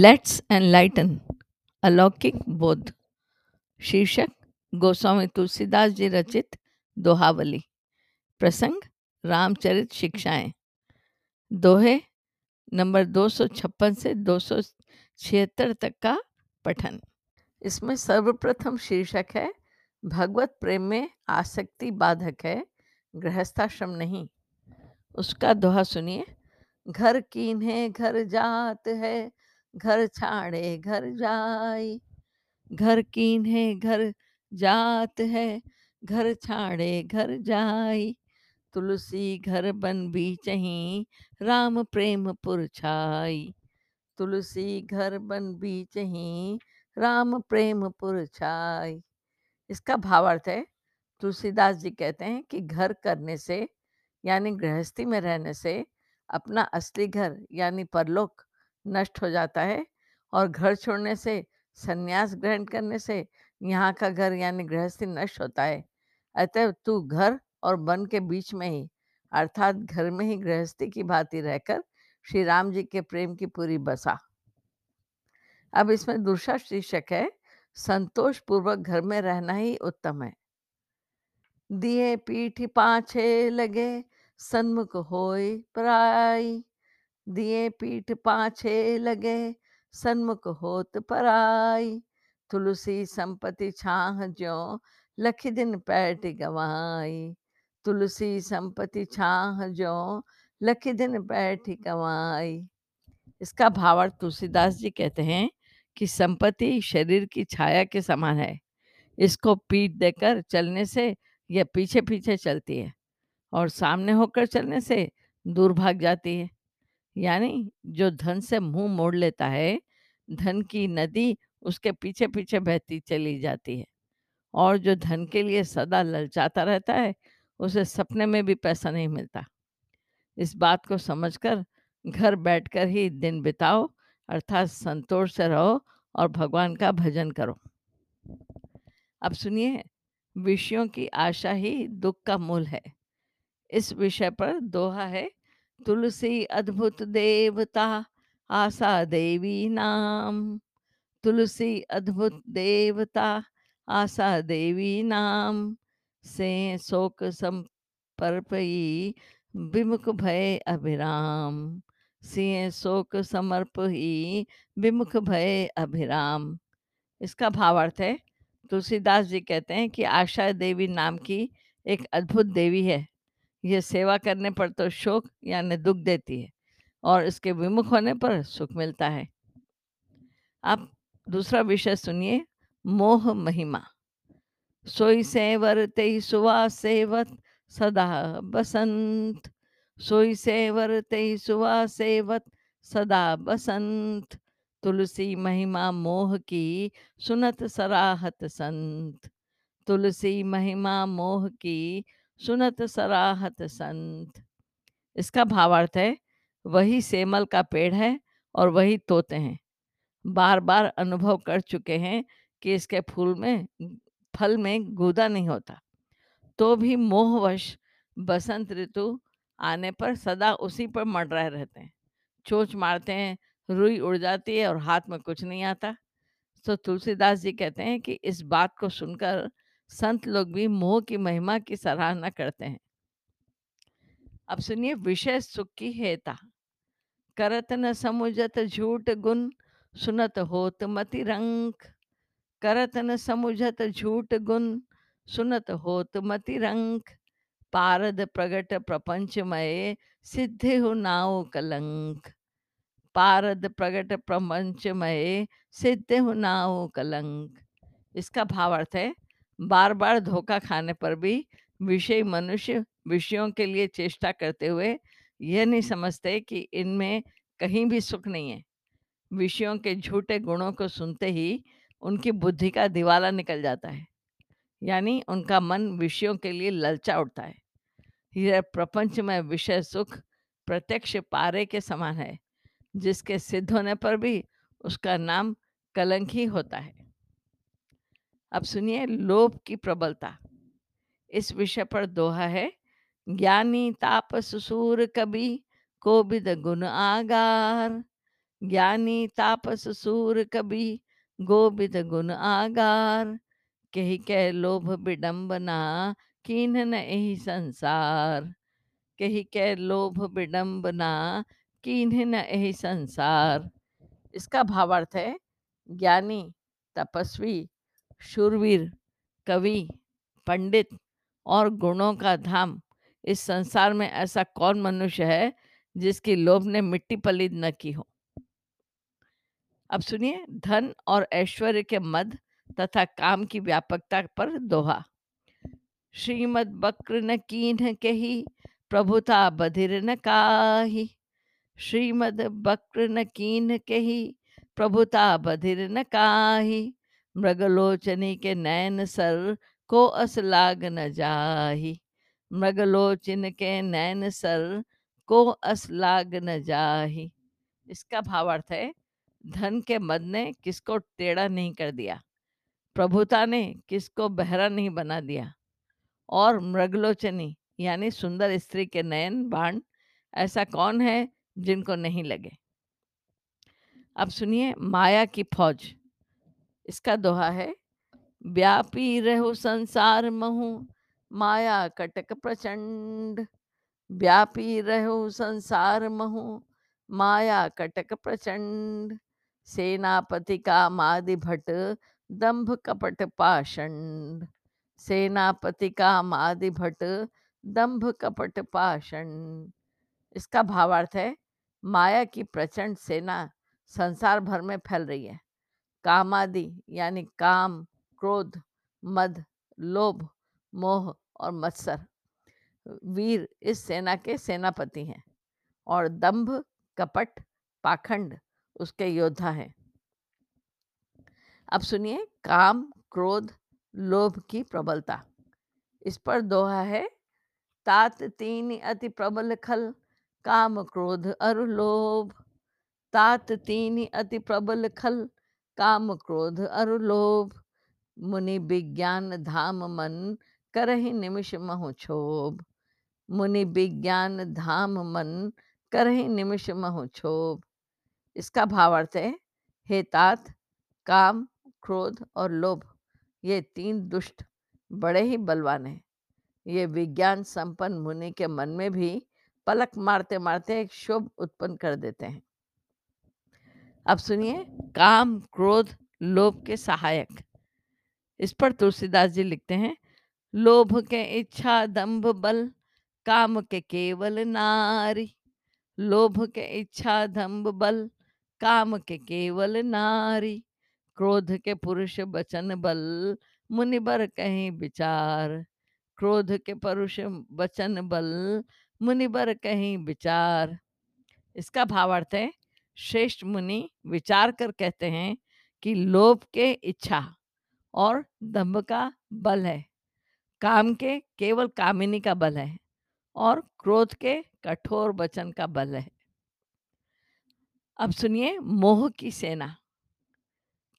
Let's enlighten अलौकिक बोध, शीर्षक गोस्वामी तुलसीदास जी रचित दोहावली, प्रसंग रामचरित शिक्षाएँ, दोहे नंबर 256 से 276 तक का पठन। इसमें सर्वप्रथम शीर्षक है, भगवत प्रेम में आसक्ति बाधक है, गृहस्थाश्रम नहीं। उसका दोहा सुनिए, घर कीन्हे घर जात है घर छाड़े घर जाए। घर कीन है, घर जात है, घर छाड़े घर जाए। तुलसी घर बन बीचही राम प्रेम पुर छाई। तुलसी घर बन बीचही राम प्रेम पुर छाई। इसका भावार्थ है, तुलसीदास जी कहते हैं कि घर करने से, यानी गृहस्थी में रहने से, अपना असली घर, यानी परलोक नष्ट हो जाता है और घर छोड़ने से, संन्यास ग्रहण करने से यहाँ का घर यानी गृहस्थी नष्ट होता है। अतः तू घर और वन के बीच में ही, अर्थात घर में ही गृहस्थी की भांति रहकर श्री राम जी के प्रेम की पूरी बसा। अब इसमें दूसरा शीर्षक है संतोष पूर्वक घर में रहना ही उत्तम है। दिए पीठ पाछे लगे, सन्मुख होय पराई दिए पीठ पाछे लगे, सन्मुख होत पराई। तुलसी संपत्ति छाह ज्यो लख दिन पैठ गवाई। तुलसी संपत्ति छाह ज्यो लख दिन पैठ गवाई। इसका भावार्थ तुलसीदास जी कहते हैं कि संपत्ति शरीर की छाया के समान है। इसको पीठ देकर चलने से यह पीछे पीछे चलती है और सामने होकर चलने से दूर भाग जाती है। यानी जो धन से मुँह मोड़ लेता है, धन की नदी उसके पीछे पीछे बहती चली जाती है। और जो धन के लिए सदा ललचाता रहता है, उसे सपने में भी पैसा नहीं मिलता। इस बात को समझकर घर बैठकर ही दिन बिताओ, अर्थात संतोष से रहो और भगवान का भजन करो। अब सुनिए, विषयों की आशा ही दुख का मूल है। इस विषय पर दोहा है तुलसी अद्भुत देवता आशा देवी नाम। तुलसी अद्भुत देवता आशा देवी नाम। से शोक संपर्पई विमुख भय अभिराम। सिंह शोक समर्प ही विमुख भय अभिराम। इसका भावार्थ है तुलसीदास जी कहते हैं कि आशा देवी नाम की एक अद्भुत देवी है। यह सेवा करने पर तो शोक यानी दुख देती है और इसके विमुख होने पर सुख मिलता है। आप दूसरा विषय सुनिए, मोह महिमा। सोई सेवर तेई सुवास सेवत, सदा बसंत। सोई सेवर तेई सुवास सेवत, सदा बसंत। तुलसी महिमा मोह की सुनत सराहत संत। तुलसी महिमा मोह की सुनत सराहत संत। इसका भावार्थ है, वही सेमल का पेड़ है और वही तोते हैं। बार बार अनुभव कर चुके हैं कि इसके फूल में, फल में गूदा नहीं होता। तो भी मोहवश बसंत ऋतु आने पर सदा उसी पर मंडराए रहते हैं। चोच मारते हैं, रुई उड़ जाती है और हाथ में कुछ नहीं आता। तो तुलसीदास जी कहते हैं कि इस बात को सुनकर संत लोग भी मोह की महिमा की सराहना करते हैं। अब सुनिए, विषय सुख की हेता। करत न समुझत झूठ गुण, सुनत होत मति रंक करत न समुझत झूठ गुण, सुनत होत मति रंक पारद प्रगट प्रपंचमय, सिद्धि हो नाव कलंक। पारद प्रगट प्रपंचमय, सिद्धि हो नाव कलंक। इसका भावार्थ है बार बार धोखा खाने पर भी विषय मनुष्य विषयों के लिए चेष्टा करते हुए यह नहीं समझते कि इनमें कहीं भी सुख नहीं है। विषयों के झूठे गुणों को सुनते ही उनकी बुद्धि का दिवाला निकल जाता है। यानी उनका मन विषयों के लिए ललचा उठता है। यह प्रपंच में विषय सुख प्रत्यक्ष पारे के समान है जिसके सिद्ध होने पर भी उसका नाम कलंक ही होता है। अब सुनिए, लोभ की प्रबलता। इस विषय पर दोहा है, ज्ञानी तापस सूर कवि कोविद गुण आगार। ज्ञानी तापस सूर कवि गोविद गुण आगार। कही कह लोभ विडम्बना कीन न एहि संसार। कही कह लोभ विडम्बना कीन्ह न एहि संसार। इसका भावार्थ है, ज्ञानी, तपस्वी शूरवीर, कवि, पंडित और गुणों का धाम। इस संसार में ऐसा कौन मनुष्य है जिसकी लोभ ने मिट्टी पलीद न की हो? अब सुनिए, धन और ऐश्वर्य के मद तथा काम की व्यापकता पर दोहा। श्रीमद बक्र न कीन्ह कही, प्रभुता बधिर न काहि। श्रीमद बक्र न कीन्ह कही, प्रभुता बधिर न काहि। मृगलोचनी के नैन सर को अस लाग न जाही। मृगलोचन के नैन सर को अस लाग न जाही। इसका भावार्थ है, धन के मद ने किसको टेढ़ा नहीं कर दिया, प्रभुता ने किसको बहरा नहीं बना दिया और मृगलोचनी यानी सुंदर स्त्री के नयन बाण ऐसा कौन है जिनको नहीं लगे। अब सुनिए माया की फौज। इसका दोहा है, व्यापी रहो संसार महु, माया कटक प्रचंड। व्यापी रहो संसार महु, माया कटक प्रचंड। सेनापति का मादि भट, दंभ कपट पाषंड। सेनापति का मादि भट, दंभ कपट पाषंड। इसका भावार्थ है, माया की प्रचंड सेना संसार भर में फैल रही है। कामादि, यानी काम, क्रोध, मद, लोभ, मोह और मत्सर। वीर इस सेना के सेनापति हैं और दंभ, कपट, पाखंड उसके योद्धा हैं। अब सुनिए काम, क्रोध, लोभ की प्रबलता। इस पर दोहा है, तात तीन अति प्रबल खल, काम, क्रोध, अरु लोभ। तात तीन अति प्रबल खल काम क्रोध अरु लोभ, मुनि विज्ञान धाम मन, करहि निमिष महु क्षोभ। मुनि विज्ञान धाम मन, करहि निमिष महु क्षोभ। इसका भावार्थ है, हे तात, काम, क्रोध और लोभ, ये तीन दुष्ट बड़े ही बलवान हैं। ये विज्ञान संपन्न मुनि के मन में भी पलक मारते मारते एक शोभ उत्पन्न कर देते हैं। अब सुनिए, काम, क्रोध, लोभ के सहायक। इस पर तुलसीदास जी लिखते हैं, लोभ के इच्छा दंभ बल, काम के केवल नारी। लोभ के इच्छा दंभ बल, काम के केवल नारी। क्रोध के पुरुष बचन बल मुनिबर कहीं विचार। क्रोध के पुरुष वचन बल मुनिबर कहीं विचार। इसका भावार्थ है श्रेष्ठ मुनि विचार कर कहते हैं कि लोभ के इच्छा और दंभ का बल है। काम के केवल कामिनी का बल है और क्रोध के कठोर वचन का बल है। अब सुनिए मोह की सेना।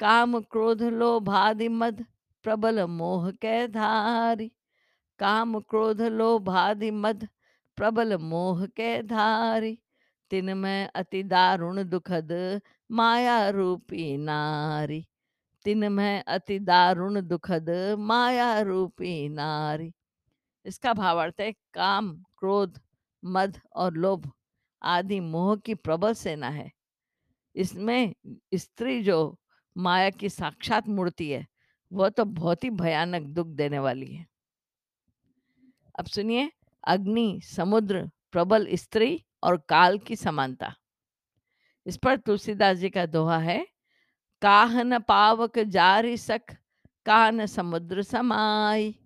काम, क्रोध लोभादि मद प्रबल मोह के धारी। काम, क्रोध लोभादि मद प्रबल मोह के धारी। तिन में अति दारुण दुखद माया रूपी नारी। तिन में अति दारुण दुखद माया रूपी नारी। इसका भावार्थ है काम, क्रोध, मद और लोभ आदि मोह की प्रबल सेना है। इसमें स्त्री जो माया की साक्षात मूर्ति है, वह तो बहुत ही भयानक दुख देने वाली है। अब सुनिए, अग्नि, समुद्र, प्रबल स्त्री और काल की समानता। इस पर तुलसीदास जी का दोहा है, काहन पावक जारी सख कान समुद्र समाई।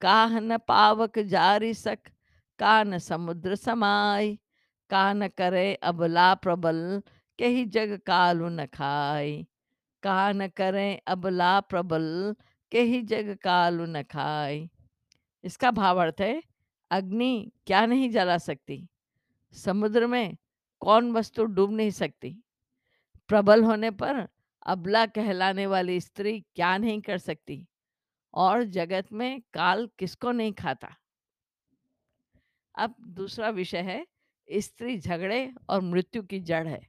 काहन पावक जारी सख कान समुद्र समाई। कान करे अबला प्रबल, कही जग कालु न खाई। कान करे अबला प्रबल, कही जग कालु न खाई। इसका भावार्थ है, अग्नि क्या नहीं जला सकती? समुद्र में कौन वस्तु डूब नहीं सकती? प्रबल होने पर अबला कहलाने वाली स्त्री क्या नहीं कर सकती? और जगत में काल किसको नहीं खाता? अब दूसरा विषय है, स्त्री झगड़े और मृत्यु की जड़ है।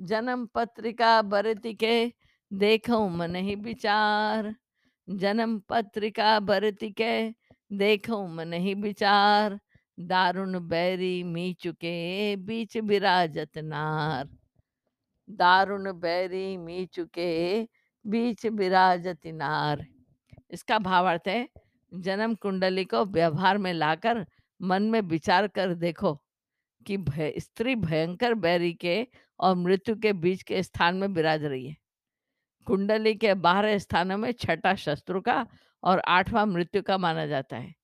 जन्म पत्रिका बरती के देखो मन ही विचार। जन्म पत्रिका बरती के देखो मन ही विचार। दारुण बैरी मी चुके बीच विराजत नार। दारुण बैरी मी चुके बीच विराजत नार। इसका भावार्थ है, जन्म कुंडली को व्यवहार में लाकर मन में विचार कर देखो कि भय, स्त्री भयंकर बैरी के और मृत्यु के बीच के स्थान में विराज रही है। कुंडली के बारह स्थानों में छठा शत्रु का और आठवां मृत्यु का माना जाता है।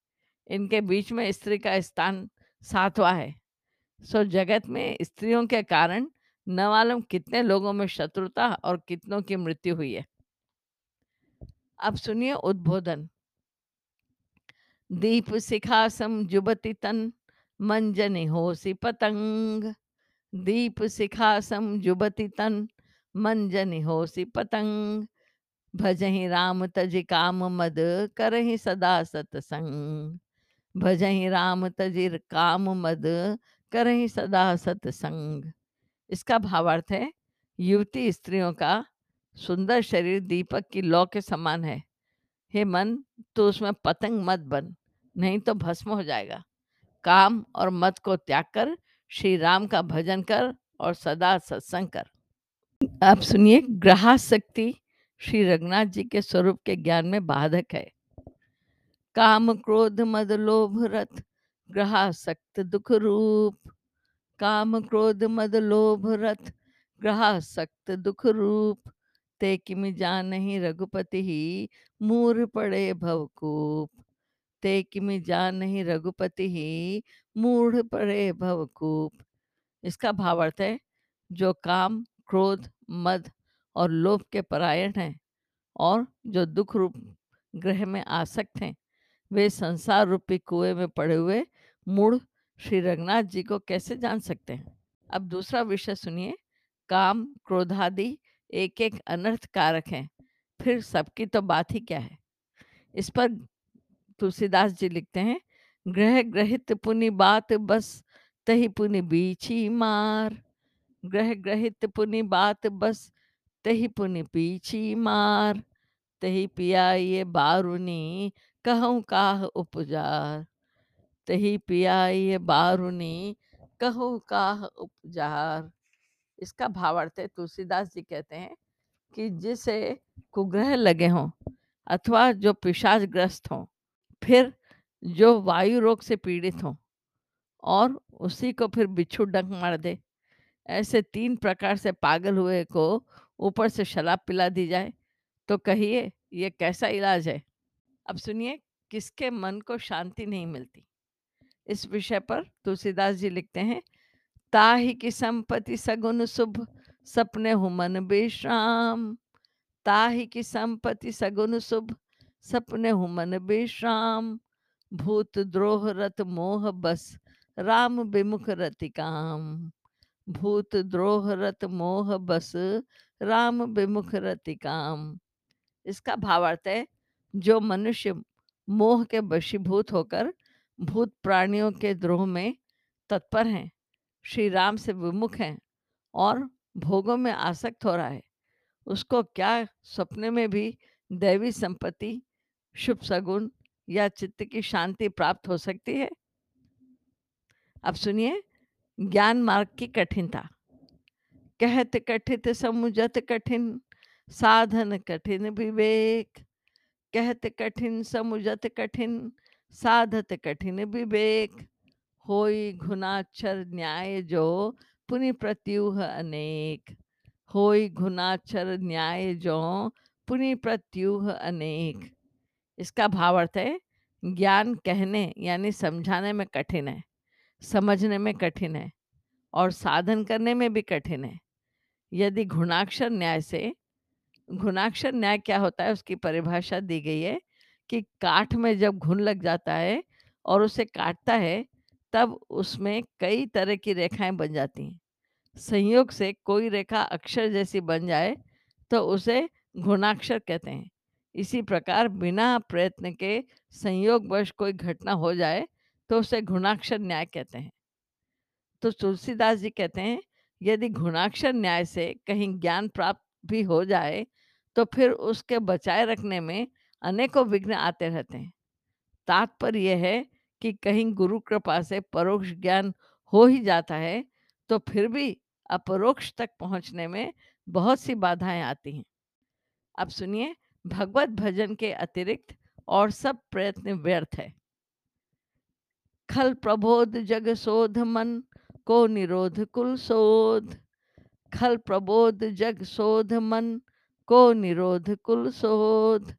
इनके बीच में स्त्री का स्थान सातवां है। सो, जगत में स्त्रियों के कारण न मालूम कितने लोगों में शत्रुता और कितनों की मृत्यु हुई है। अब सुनिए उद्बोधन। दीप शिखा सम जुबती तन, मंजनी होसी पतंग। दीप शिखा सम जुबती तन, मंजनी होसी पतंग। भजहि राम तज काम मद, करहि सदा सतसंग। भजहि राम तजिर काम मद करहि सदा सतसंग। इसका भावार्थ है, युवती स्त्रियों का सुंदर शरीर दीपक की लौ के समान है। हे मन तो उसमें पतंग मत बन, नहीं तो भस्म हो जाएगा। काम और मत को त्याग कर, श्री राम का भजन कर और सदा सत्संग कर। आप सुनिए ग्रहाशक्ति श्री रघुनाथ जी के स्वरूप के ज्ञान में बाधक है। काम क्रोध मद लोभ रथ ग्रहासक्त दुख रूप। काम क्रोध मद लोभ रथ ग्रहासक्त दुख रूप। ते किमि जान ही रघुपति ही, मूर पड़े भवकूप। ते किमि जान ही रघुपति ही, मूढ़ पड़े भवकूप। इसका भावार्थ है, जो काम, क्रोध, मद और लोभ के परायण हैं और जो दुख रूप ग्रह में आसक्त हैं वे संसार रूपी कुएँ में पड़े हुए मूढ़ श्री रघुनाथ जी को कैसे जान सकते हैं? अब दूसरा विषय सुनिए। काम, क्रोधादि एक एक अनर्थ कारक हैं। फिर सबकी तो बात ही क्या है? इस पर तुलसीदास जी लिखते हैं, ग्रह ग्रहित पुनि बात बस, तही पुनि बीछी मार। ग्रह ग्रहित पुनि बात बस, तही पुनि पीछी मार। तही पिया ये बारुनी कहूँ काह उपजार, तही पिया ये बारुनी, कहूँ काह उपजार। इसका भावार्थ है, तुलसीदास जी कहते हैं कि जिसे कुग्रह लगे हों अथवा जो पिशाचग्रस्त हों, फिर जो वायु रोग से पीड़ित हों और उसी को फिर बिच्छू डंक मार दे। ऐसे तीन प्रकार से पागल हुए को ऊपर से शराब पिला दी जाए तो कहिए ये कैसा इलाज है? अब सुनिए, किसके मन को शांति नहीं मिलती? इस विषय पर तुलसीदास जी लिखते हैं, ताहि की संपत्ति सगुन शुभ, सपने हुमन विश्राम ताहि की संपत्ति सगुन शुभ, सपने हुमन विश्राम भूत द्रोह रत मोह बस, राम विमुख रति काम। भूत द्रोह रत मोह बस, राम विमुख रति काम। इसका भावार्थ है जो मनुष्य मोह के वशीभूत होकर भूत प्राणियों के द्रोह में तत्पर हैं, श्री राम से विमुख हैं और भोगों में आसक्त हो रहा है। उसको क्या सपने में भी दैवी संपत्ति, शुभ सगुन या चित्त की शांति प्राप्त हो सकती है? अब सुनिए, ज्ञान मार्ग की कठिनता। कहत कठित समुझत कठिन, साधन कठिन विवेक। कहत कठिन, समुझत कठिन, साधत कठिन, विवेक होई घुनाक्षर न्याय जो पुनि प्रत्यूह अनेक। होई घुनाक्षर न्याय जो पुनि प्रत्यूह अनेक। इसका भावार्थ है, ज्ञान कहने यानी समझाने में कठिन है, समझने में कठिन है और साधन करने में भी कठिन है। यदि घुणाक्षर न्याय से घुणाक्षर न्याय क्या होता है उसकी परिभाषा दी गई है कि काठ में जब घुन लग जाता है और उसे काटता है, तब उसमें कई तरह की रेखाएँ बन जाती हैं। संयोग से कोई रेखा अक्षर जैसी बन जाए तो उसे गुणाक्षर कहते हैं। इसी प्रकार बिना प्रयत्न के संयोगवश कोई घटना हो जाए तो उसे गुणाक्षर न्याय कहते हैं। तो तुलसीदास जी कहते हैं, यदि गुणाक्षर न्याय से कहीं ज्ञान प्राप्त भी हो जाए तो फिर उसके बचाए रखने में अनेकों विघ्न आते रहते हैं। तात्पर्य यह है कि कहीं गुरु कृपा से परोक्ष ज्ञान हो ही जाता है तो फिर भी अपरोक्ष तक पहुँचने में बहुत सी बाधाएँ आती हैं। अब सुनिए, भगवत भजन के अतिरिक्त और सब प्रयत्न व्यर्थ है। खल प्रबोध जग शोध मन, को निरोध कुल शोध। खल प्रबोध जग शोध मन को निरोध कुल शोध।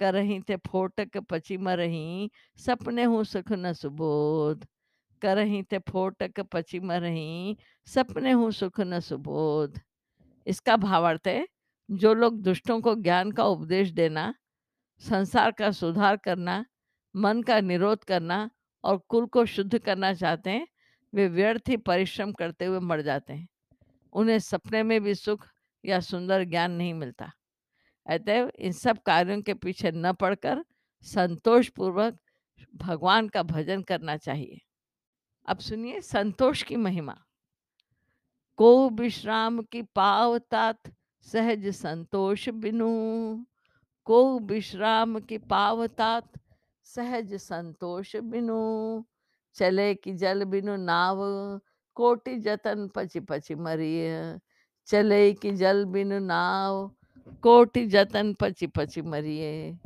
करही ते फोटक पची मरही, सपने हूँ सुख न सुबोध। करही ते फोटक पची मरही, सपने हूँ सुख न सुबोध। इसका भावार्थ है, जो लोग दुष्टों को ज्ञान का उपदेश देना, संसार का सुधार करना, मन का निरोध करना और कुल को शुद्ध करना चाहते हैं, वे व्यर्थ ही परिश्रम करते हुए मर जाते हैं। उन्हें सपने में भी सुख या सुंदर ज्ञान नहीं मिलता। अतएव इन सब कार्यों के पीछे न पड़कर संतोष पूर्वक भगवान का भजन करना चाहिए। अब सुनिए संतोष की महिमा। को विश्राम की पावतात सहज संतोष बिनु। को विश्राम की पावतात सहज संतोष बिनु। चले कि जल बिनु नाव, कोटि जतन पची पची मरिय। चले कि जल बिनु नाव, कोटि जतन पची पची मरिए।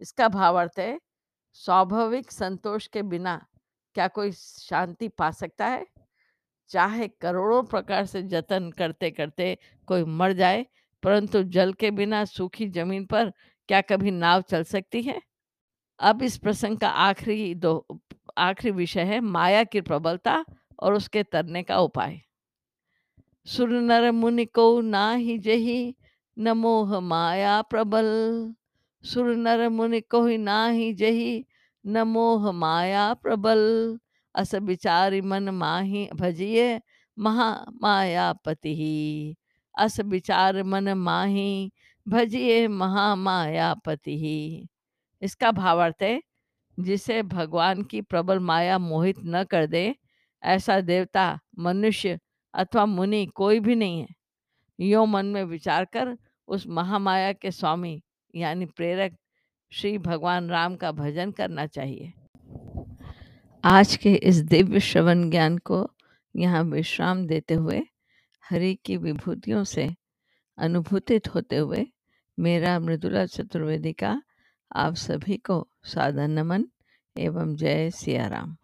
इसका भावार्थ है, स्वाभाविक संतोष के बिना क्या कोई शांति पा सकता है? चाहे करोड़ों प्रकार से जतन करते करते कोई मर जाए, परंतु जल के बिना सूखी ज़मीन पर क्या कभी नाव चल सकती है? अब इस प्रसंग का आखिरी दो, आखिरी विषय है, माया की प्रबलता और उसके तरने का उपाय। सुर नर मुनि को ना ही जही न मोह माया प्रबल। सुर नर मुनि को ना ही जही न मोह माया प्रबल। अस विचारी मन माही भजिए महा मायापति। अस विचार मन माही भजिए महा मायापति। इसका भावार्थ है, जिसे भगवान की प्रबल माया मोहित न कर दे, ऐसा देवता मनुष्य अथवा मुनि कोई भी नहीं है। यो मन में विचार कर उस महामाया के स्वामी यानी प्रेरक श्री भगवान राम का भजन करना चाहिए। आज के इस दिव्य श्रवण ज्ञान को यहाँ विश्राम देते हुए, हरि की विभूतियों से अनुभूतित होते हुए मेरा मृदुला चतुर्वेदी का आप सभी को सादर नमन एवं जय सिया राम।